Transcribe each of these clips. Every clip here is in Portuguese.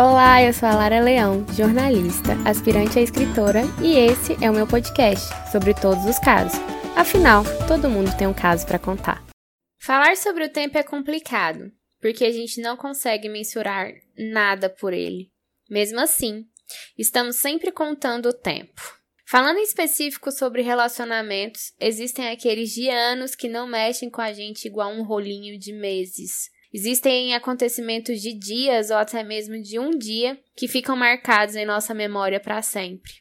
Olá, eu sou a Lara Leão, jornalista, aspirante a escritora, e esse é o meu podcast sobre todos os casos. Afinal, todo mundo tem um caso para contar. Falar sobre o tempo é complicado, porque a gente não consegue mensurar nada por ele. Mesmo assim, estamos sempre contando o tempo. Falando em específico sobre relacionamentos, existem aqueles de anos que não mexem com a gente igual um rolinho de meses. Existem acontecimentos de dias ou até mesmo de um dia que ficam marcados em nossa memória para sempre.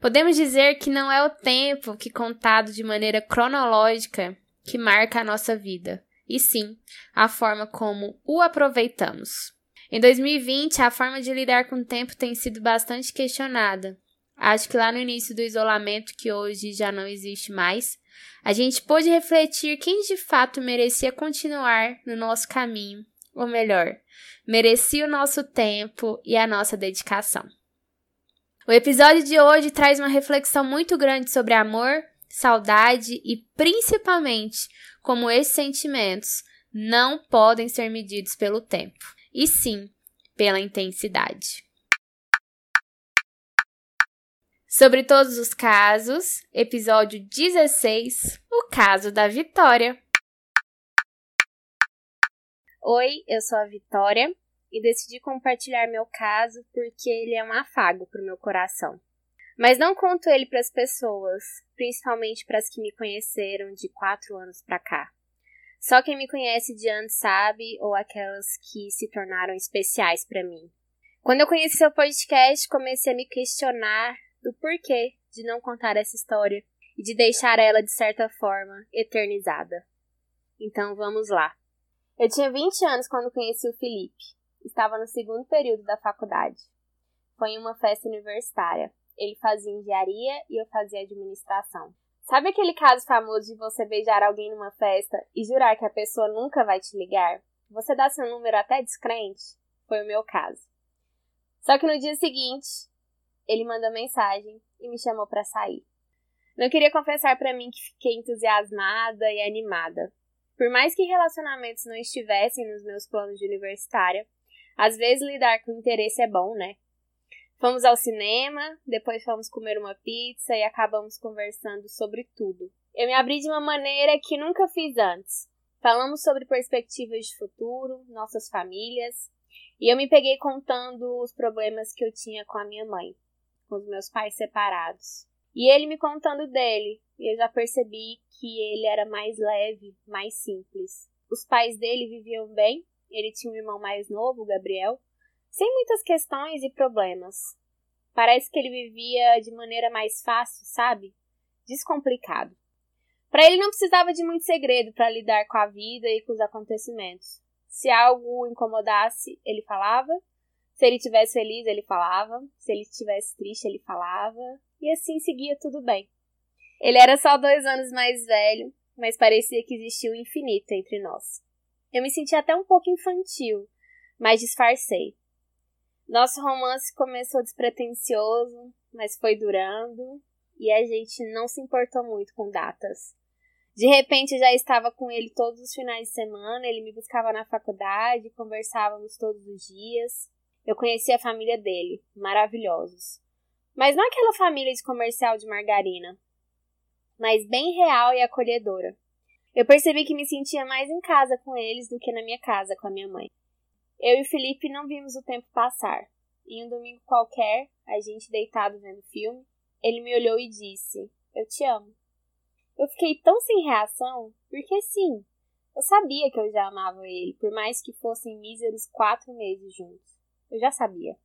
Podemos dizer que não é o tempo que contado de maneira cronológica que marca a nossa vida, e sim a forma como o aproveitamos. Em 2020, a forma de lidar com o tempo tem sido bastante questionada. Acho que lá no início do isolamento, que hoje já não existe mais, a gente pôde refletir quem de fato merecia continuar no nosso caminho, ou melhor, merecia o nosso tempo e a nossa dedicação. O episódio de hoje traz uma reflexão muito grande sobre amor, saudade e principalmente como esses sentimentos não podem ser medidos pelo tempo, e sim pela intensidade. Sobre todos os casos, episódio 16 O caso da Vitória. Oi, eu sou a Vitória e decidi compartilhar meu caso porque ele é um afago para o meu coração. Mas não conto ele para as pessoas, principalmente para as que me conheceram de quatro anos para cá. Só quem me conhece de antes sabe, ou aquelas que se tornaram especiais para mim. Quando eu conheci seu podcast, comecei a me questionar do porquê de não contar essa história e de deixar ela, de certa forma, eternizada. Então vamos lá. Eu tinha 20 anos quando conheci o Felipe. Estava no segundo período da faculdade. Foi em uma festa universitária. Ele fazia engenharia e eu fazia administração. Sabe aquele caso famoso de você beijar alguém numa festa e jurar que a pessoa nunca vai te ligar? Você dá seu número até descrente? Foi o meu caso. Só que no dia seguinte, ele mandou mensagem e me chamou para sair. Não queria confessar para mim que fiquei entusiasmada e animada. Por mais que relacionamentos não estivessem nos meus planos de universitária, às vezes lidar com interesse é bom, né? Fomos ao cinema, depois fomos comer uma pizza e acabamos conversando sobre tudo. Eu me abri de uma maneira que nunca fiz antes. Falamos sobre perspectivas de futuro, nossas famílias, e eu me peguei contando os problemas que eu tinha com a minha mãe com os meus pais separados. E ele me contando dele, eu já percebi que ele era mais leve, mais simples. Os pais dele viviam bem, ele tinha um irmão mais novo, Gabriel, sem muitas questões e problemas. Parece que ele vivia de maneira mais fácil, sabe? Descomplicado. Para ele não precisava de muito segredo para lidar com a vida e com os acontecimentos. Se algo o incomodasse, ele falava, se ele estivesse feliz, ele falava. Se ele estivesse triste, ele falava. E assim seguia tudo bem. Ele era só dois anos mais velho, mas parecia que existia um infinito entre nós. Eu me senti até um pouco infantil, mas disfarcei. Nosso romance começou despretensioso, mas foi durando, e a gente não se importou muito com datas. De repente já estava com ele todos os finais de semana, ele me buscava na faculdade, conversávamos todos os dias. Eu conheci a família dele, maravilhosos. Mas não aquela família de comercial de margarina, mas bem real e acolhedora. Eu percebi que me sentia mais em casa com eles do que na minha casa com a minha mãe. Eu e o Felipe não vimos o tempo passar. Em um domingo qualquer, a gente deitado vendo filme, ele me olhou e disse: Eu te amo. Eu fiquei tão sem reação, porque sim, eu sabia que eu já amava ele, por mais que fossem míseros quatro meses juntos. Eu já sabia.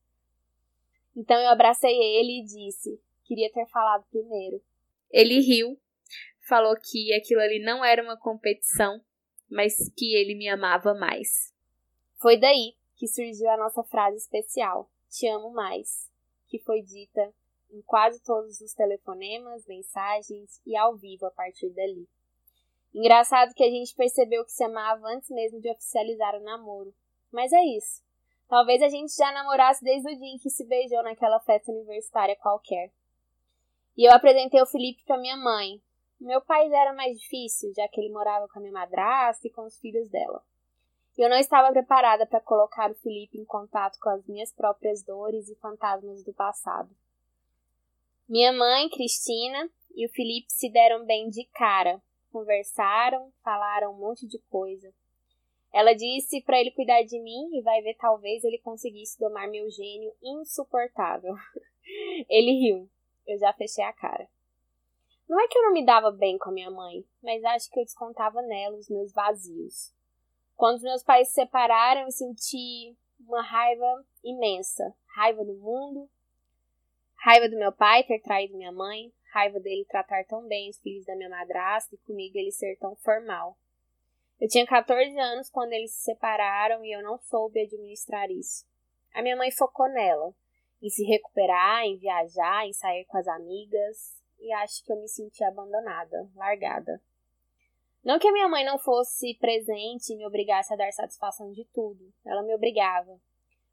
Então eu abracei ele e disse: queria ter falado primeiro. Ele riu, falou que aquilo ali não era uma competição, mas que ele me amava mais. Foi daí que surgiu a nossa frase especial: Te amo mais, que foi dita em quase todos os telefonemas, mensagens e ao vivo a partir dali. Engraçado que a gente percebeu que se amava antes mesmo de oficializar o namoro. Mas é isso. Talvez a gente já namorasse desde o dia em que se beijou naquela festa universitária qualquer. E eu apresentei o Felipe para minha mãe. Meu pai já era mais difícil, já que ele morava com a minha madrasta e com os filhos dela. Eu não estava preparada para colocar o Felipe em contato com as minhas próprias dores e fantasmas do passado. Minha mãe, Cristina, e o Felipe se deram bem de cara, conversaram, falaram um monte de coisa. Ela disse para ele cuidar de mim e vai ver talvez ele conseguisse domar meu gênio insuportável. ele riu. Eu já fechei a cara. Não é que eu não me dava bem com a minha mãe, mas acho que eu descontava nela os meus vazios. Quando meus pais se separaram, eu senti uma raiva imensa. Raiva do mundo, raiva do meu pai ter traído minha mãe, raiva dele tratar tão bem os filhos da minha madrasta e comigo ele ser tão formal. Eu tinha 14 anos quando eles se separaram e eu não soube administrar isso. A minha mãe focou nela, em se recuperar, em viajar, em sair com as amigas, e acho que eu me senti abandonada, largada. Não que a minha mãe não fosse presente e me obrigasse a dar satisfação de tudo, ela me obrigava.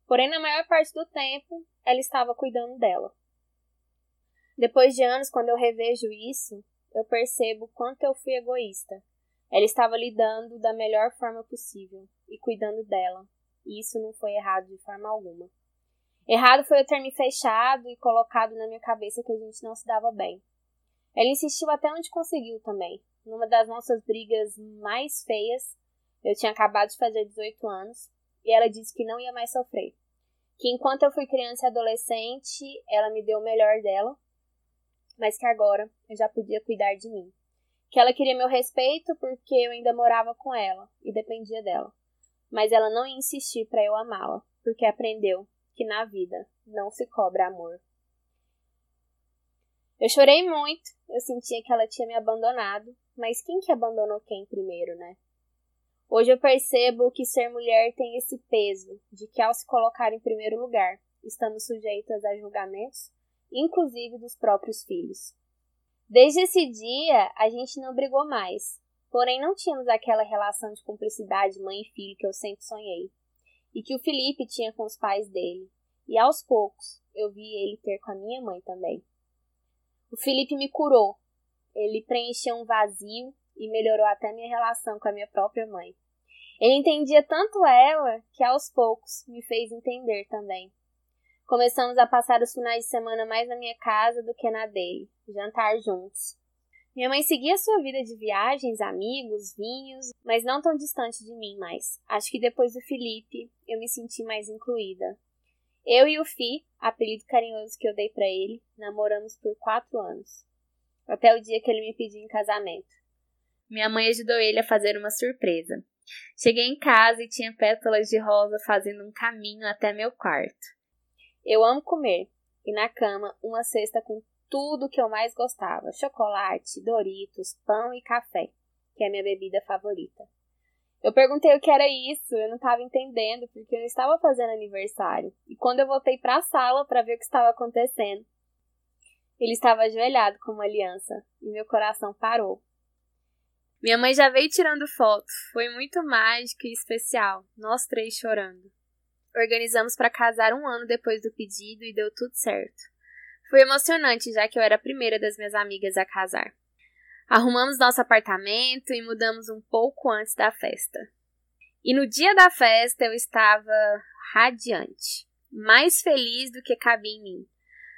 Porém, na maior parte do tempo, ela estava cuidando dela. Depois de anos, quando eu revejo isso, eu percebo quanto eu fui egoísta ela estava lidando da melhor forma possível e cuidando dela, e isso não foi errado de forma alguma. Errado foi eu ter me fechado e colocado na minha cabeça que a gente não se dava bem. Ela insistiu até onde conseguiu também. Numa das nossas brigas mais feias, eu tinha acabado de fazer 18 anos, e ela disse que não ia mais sofrer. Que enquanto eu fui criança e adolescente, ela me deu o melhor dela, mas que agora eu já podia cuidar de mim que ela queria meu respeito porque eu ainda morava com ela e dependia dela. Mas ela não ia insistir para eu amá-la, porque aprendeu que na vida não se cobra amor. Eu chorei muito, eu sentia que ela tinha me abandonado, mas quem que abandonou quem primeiro, né? Hoje eu percebo que ser mulher tem esse peso de que ao se colocar em primeiro lugar, estamos sujeitas a julgamentos, inclusive dos próprios filhos. Desde esse dia, a gente não brigou mais. Porém, não tínhamos aquela relação de cumplicidade mãe e filho que eu sempre sonhei. E que o Felipe tinha com os pais dele. E aos poucos, eu vi ele ter com a minha mãe também. O Felipe me curou. Ele preencheu um vazio e melhorou até minha relação com a minha própria mãe. Ele entendia tanto ela que aos poucos me fez entender também. Começamos a passar os finais de semana mais na minha casa do que na dele, jantar juntos. Minha mãe seguia sua vida de viagens, amigos, vinhos, mas não tão distante de mim mais. Acho que depois do Felipe, eu me senti mais incluída. Eu e o Fi, apelido carinhoso que eu dei para ele, namoramos por quatro anos. Até o dia que ele me pediu em casamento. Minha mãe ajudou ele a fazer uma surpresa. Cheguei em casa e tinha pétalas de rosa fazendo um caminho até meu quarto. Eu amo comer, e na cama, uma cesta com tudo que eu mais gostava: chocolate, Doritos, pão e café, que é a minha bebida favorita. Eu perguntei o que era isso, eu não estava entendendo, porque eu não estava fazendo aniversário. E quando eu voltei para a sala para ver o que estava acontecendo, ele estava ajoelhado com uma aliança e meu coração parou. Minha mãe já veio tirando fotos, foi muito mágico e especial, nós três chorando. Organizamos para casar um ano depois do pedido e deu tudo certo. Foi emocionante, já que eu era a primeira das minhas amigas a casar. Arrumamos nosso apartamento e mudamos um pouco antes da festa. E no dia da festa eu estava radiante, mais feliz do que cabia em mim.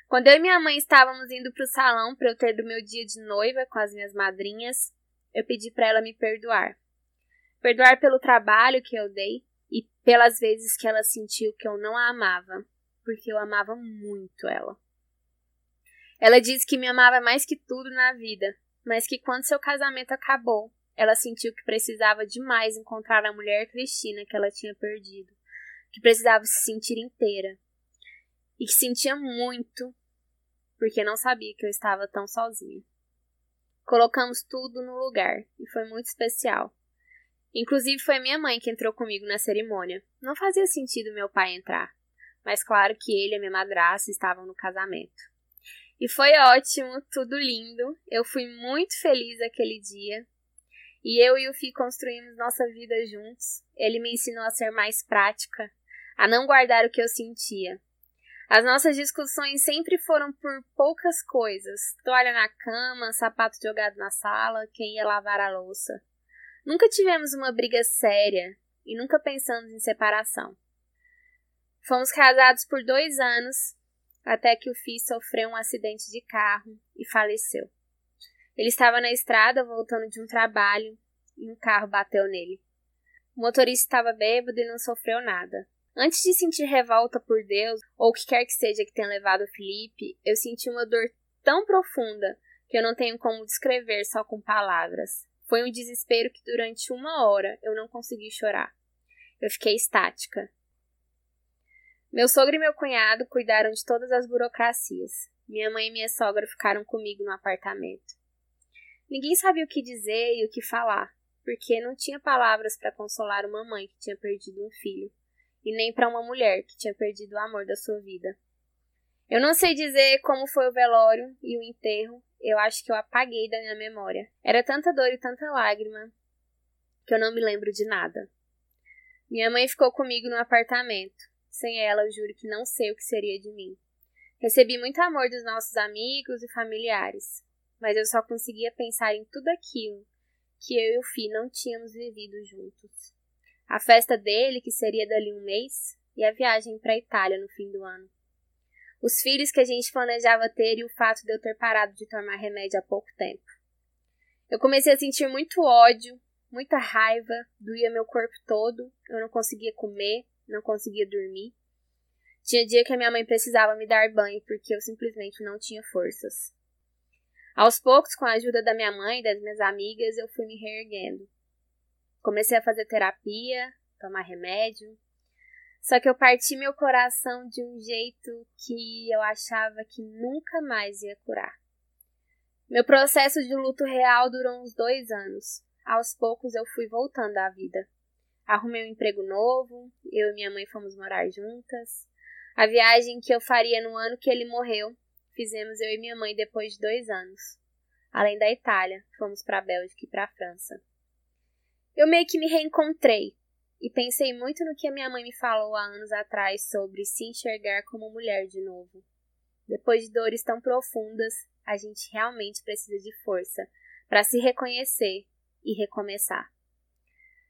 Quando eu e minha mãe estávamos indo para o salão para eu ter do meu dia de noiva com as minhas madrinhas, eu pedi para ela me perdoar. Perdoar pelo trabalho que eu dei, e pelas vezes que ela sentiu que eu não a amava, porque eu amava muito ela. Ela disse que me amava mais que tudo na vida, mas que quando seu casamento acabou, ela sentiu que precisava demais encontrar a mulher Cristina que ela tinha perdido, que precisava se sentir inteira e que sentia muito porque não sabia que eu estava tão sozinha. Colocamos tudo no lugar e foi muito especial. Inclusive foi minha mãe que entrou comigo na cerimônia. Não fazia sentido meu pai entrar, mas claro que ele e a minha madrasta estavam no casamento. E foi ótimo, tudo lindo. Eu fui muito feliz aquele dia. E eu e o Fi construímos nossa vida juntos. Ele me ensinou a ser mais prática, a não guardar o que eu sentia. As nossas discussões sempre foram por poucas coisas: toalha na cama, sapato jogado na sala, quem ia lavar a louça. Nunca tivemos uma briga séria e nunca pensamos em separação. Fomos casados por dois anos até que o Fih sofreu um acidente de carro e faleceu. Ele estava na estrada voltando de um trabalho e um carro bateu nele. O motorista estava bêbado e não sofreu nada. Antes de sentir revolta por Deus ou o que quer que seja que tenha levado o Felipe, eu senti uma dor tão profunda que eu não tenho como descrever só com palavras. Foi um desespero que durante uma hora eu não consegui chorar. Eu fiquei estática. Meu sogro e meu cunhado cuidaram de todas as burocracias. Minha mãe e minha sogra ficaram comigo no apartamento. Ninguém sabia o que dizer e o que falar, porque não tinha palavras para consolar uma mãe que tinha perdido um filho, e nem para uma mulher que tinha perdido o amor da sua vida. Eu não sei dizer como foi o velório e o enterro, eu acho que eu apaguei da minha memória. Era tanta dor e tanta lágrima que eu não me lembro de nada. Minha mãe ficou comigo no apartamento. Sem ela, eu juro que não sei o que seria de mim. Recebi muito amor dos nossos amigos e familiares, mas eu só conseguia pensar em tudo aquilo que eu e o Fi não tínhamos vivido juntos. A festa dele, que seria dali um mês, e a viagem para a Itália no fim do ano. Os filhos que a gente planejava ter e o fato de eu ter parado de tomar remédio há pouco tempo. Eu comecei a sentir muito ódio, muita raiva, doía meu corpo todo, eu não conseguia comer, não conseguia dormir. Tinha dia que a minha mãe precisava me dar banho porque eu simplesmente não tinha forças. Aos poucos, com a ajuda da minha mãe e das minhas amigas, eu fui me reerguendo. Comecei a fazer terapia, tomar remédio. Só que eu parti meu coração de um jeito que eu achava que nunca mais ia curar. Meu processo de luto real durou uns dois anos. Aos poucos eu fui voltando à vida. Arrumei um emprego novo, eu e minha mãe fomos morar juntas. A viagem que eu faria no ano que ele morreu fizemos eu e minha mãe depois de dois anos. Além da Itália, fomos para a Bélgica e para a França. Eu meio que me reencontrei e pensei muito no que a minha mãe me falou há anos atrás sobre se enxergar como mulher de novo. Depois de dores tão profundas, a gente realmente precisa de força para se reconhecer e recomeçar.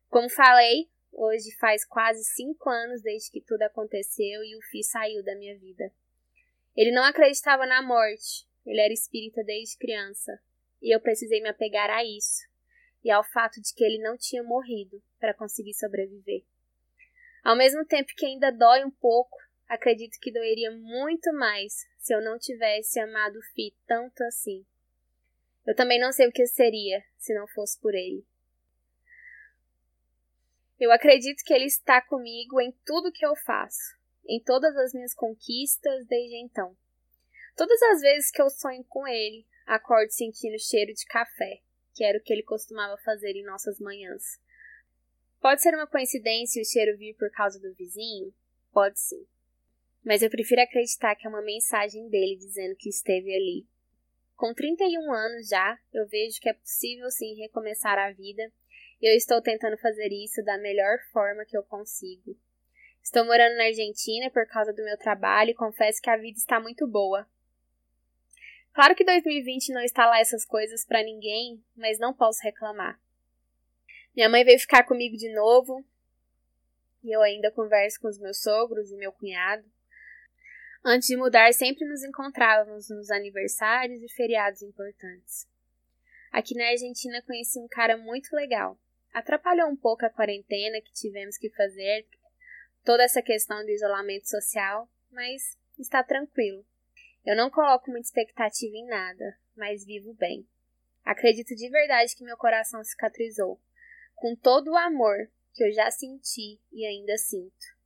Como falei, hoje faz quase cinco anos desde que tudo aconteceu e o Fi saiu da minha vida. Ele não acreditava na morte, ele era espírita desde criança, e eu precisei me apegar a isso e ao fato de que ele não tinha morrido para conseguir sobreviver. Ao mesmo tempo que ainda dói um pouco, acredito que doeria muito mais se eu não tivesse amado o Fi tanto assim. Eu também não sei o que seria se não fosse por ele. Eu acredito que ele está comigo em tudo que eu faço em todas as minhas conquistas desde então. Todas as vezes que eu sonho com ele, acordo sentindo cheiro de café, que era o que ele costumava fazer em nossas manhãs. Pode ser uma coincidência o cheiro vir por causa do vizinho? Pode sim. Mas eu prefiro acreditar que é uma mensagem dele dizendo que esteve ali. Com 31 anos já, eu vejo que é possível sim recomeçar a vida e eu estou tentando fazer isso da melhor forma que eu consigo. Estou morando na Argentina por causa do meu trabalho e confesso que a vida está muito boa. Claro que 2020 não está lá essas coisas para ninguém, mas não posso reclamar. Minha mãe veio ficar comigo de novo e eu ainda converso com os meus sogros e meu cunhado. Antes de mudar, sempre nos encontrávamos nos aniversários e feriados importantes. Aqui na Argentina conheci um cara muito legal. Atrapalhou um pouco a quarentena que tivemos que fazer toda essa questão do isolamento social, mas está tranquilo. Eu não coloco muita expectativa em nada, mas vivo bem. Acredito de verdade que meu coração cicatrizou, com todo o amor que eu já senti e ainda sinto.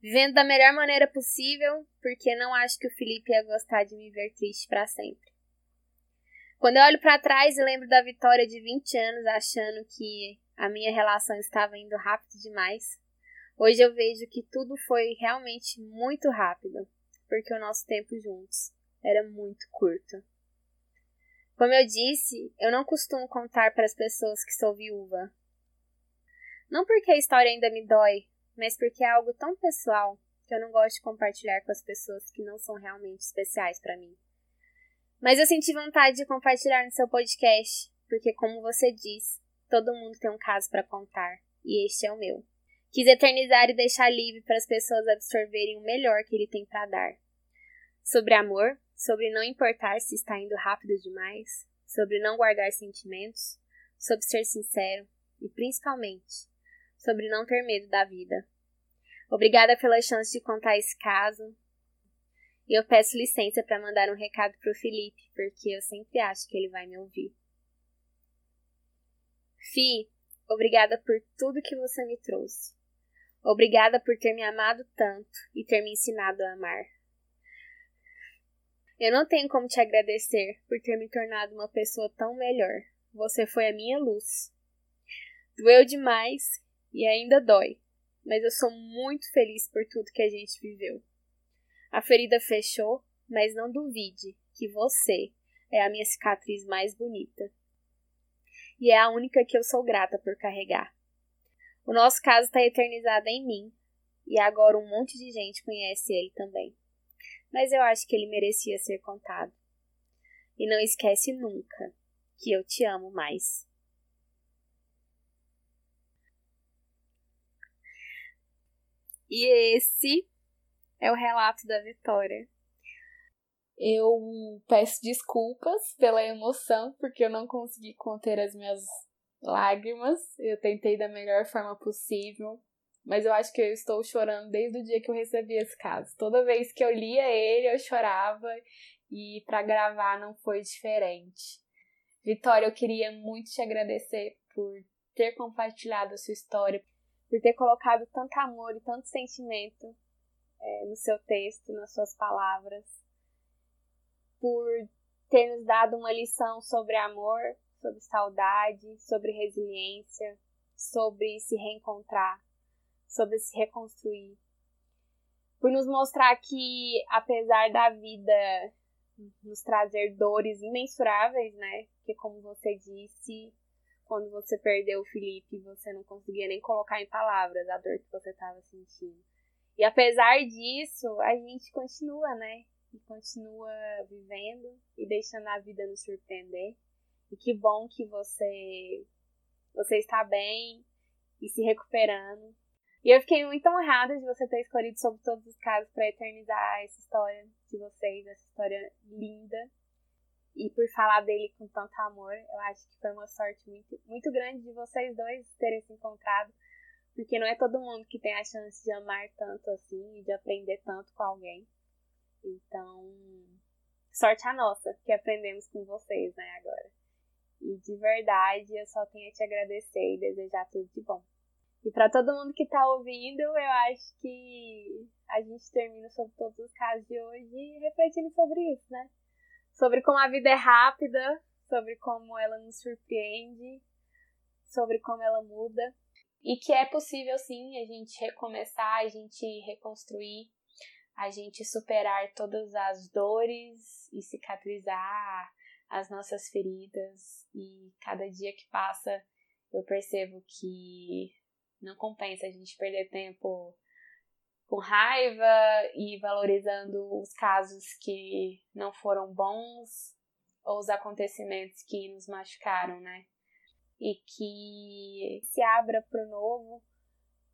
Vivendo da melhor maneira possível, porque não acho que o Felipe ia gostar de me ver triste para sempre. Quando eu olho para trás e lembro da vitória de 20 anos achando que a minha relação estava indo rápido demais, Hoje eu vejo que tudo foi realmente muito rápido, porque o nosso tempo juntos era muito curto. Como eu disse, eu não costumo contar para as pessoas que sou viúva. Não porque a história ainda me dói, mas porque é algo tão pessoal que eu não gosto de compartilhar com as pessoas que não são realmente especiais para mim. Mas eu senti vontade de compartilhar no seu podcast, porque como você diz, todo mundo tem um caso para contar, e este é o meu. Quis eternizar e deixar livre para as pessoas absorverem o melhor que ele tem para dar. Sobre amor, sobre não importar se está indo rápido demais, sobre não guardar sentimentos, sobre ser sincero e, principalmente, sobre não ter medo da vida. Obrigada pela chance de contar esse caso. E eu peço licença para mandar um recado pro Felipe, porque eu sempre acho que ele vai me ouvir. Fi, obrigada por tudo que você me trouxe. Obrigada por ter me amado tanto e ter me ensinado a amar. Eu não tenho como te agradecer por ter me tornado uma pessoa tão melhor. Você foi a minha luz. Doeu demais e ainda dói, mas eu sou muito feliz por tudo que a gente viveu. A ferida fechou, mas não duvide que você é a minha cicatriz mais bonita. E é a única que eu sou grata por carregar. O nosso caso está eternizado em mim, e agora um monte de gente conhece ele também. Mas eu acho que ele merecia ser contado. E não esquece nunca que eu te amo mais. E esse é o relato da Vitória. Eu peço desculpas pela emoção, porque eu não consegui conter as minhas lágrimas. Eu tentei da melhor forma possível, mas eu acho que eu estou chorando desde o dia que eu recebi esse caso. Toda vez que eu lia ele, eu chorava e para gravar não foi diferente. Vitória, eu queria muito te agradecer por ter compartilhado a sua história, por ter colocado tanto amor e tanto sentimento é, no seu texto, nas suas palavras, por ter nos dado uma lição sobre amor, sobre saudade, sobre resiliência, sobre se reencontrar, sobre se reconstruir. Por nos mostrar que, apesar da vida nos trazer dores imensuráveis, né? Que, como você disse, quando você perdeu o Felipe, você não conseguia nem colocar em palavras a dor que você estava sentindo. E apesar disso, a gente continua, né? E continua vivendo e deixando a vida nos surpreender. E que bom que você você está bem e se recuperando. E eu fiquei muito honrada de você ter escolhido sobre todos os casos para eternizar essa história de vocês, essa história linda. E por falar dele com tanto amor, eu acho que foi uma sorte muito, muito grande de vocês dois terem se encontrado. Porque não é todo mundo que tem a chance de amar tanto assim e de aprender tanto com alguém. Então, sorte a nossa que aprendemos com vocês, né, agora. E de verdade, eu só tenho a te agradecer e desejar tudo de bom. E para todo mundo que tá ouvindo, eu acho que a gente termina sobre todos os casos de hoje refletindo sobre isso, né? Sobre como a vida é rápida, sobre como ela nos surpreende, sobre como ela muda. E que é possível sim a gente recomeçar, a gente reconstruir, a gente superar todas as dores e cicatrizar as nossas feridas e cada dia que passa eu percebo que não compensa a gente perder tempo com raiva e valorizando os casos que não foram bons ou os acontecimentos que nos machucaram, né? E que se abra para o novo,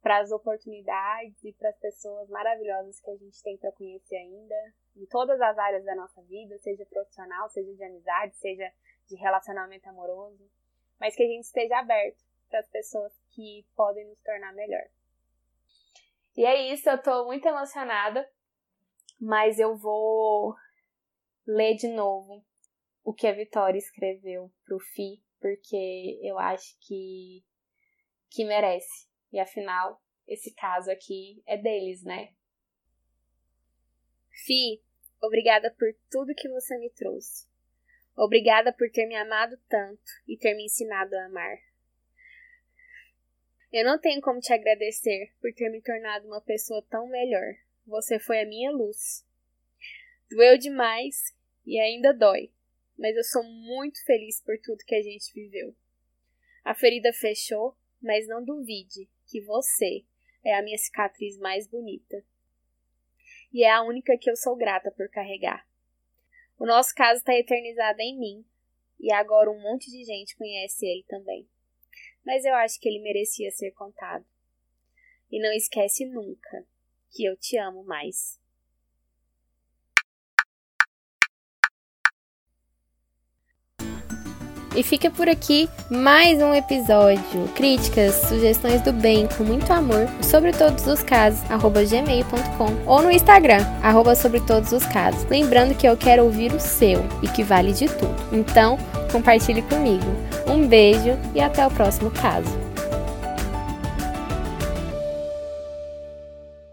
para as oportunidades e para as pessoas maravilhosas que a gente tem para conhecer ainda, em todas as áreas da nossa vida, seja profissional, seja de amizade, seja de relacionamento amoroso, mas que a gente esteja aberto para as pessoas que podem nos tornar melhor. E é isso, eu tô muito emocionada, mas eu vou ler de novo o que a Vitória escreveu pro Fi, porque eu acho que que merece. E afinal, esse caso aqui é deles, né? Fi, obrigada por tudo que você me trouxe. Obrigada por ter me amado tanto e ter me ensinado a amar. Eu não tenho como te agradecer por ter me tornado uma pessoa tão melhor. Você foi a minha luz. Doeu demais e ainda dói, mas eu sou muito feliz por tudo que a gente viveu. A ferida fechou, mas não duvide que você é a minha cicatriz mais bonita e é a única que eu sou grata por carregar. O nosso caso está eternizado em mim, e agora um monte de gente conhece ele também. Mas eu acho que ele merecia ser contado. E não esquece nunca que eu te amo mais. E fica por aqui mais um episódio. Críticas, sugestões do bem, com muito amor, sobre todos os casos, arroba gmail.com ou no Instagram, arroba sobre todos os casos. Lembrando que eu quero ouvir o seu e que vale de tudo. Então, compartilhe comigo. Um beijo e até o próximo caso.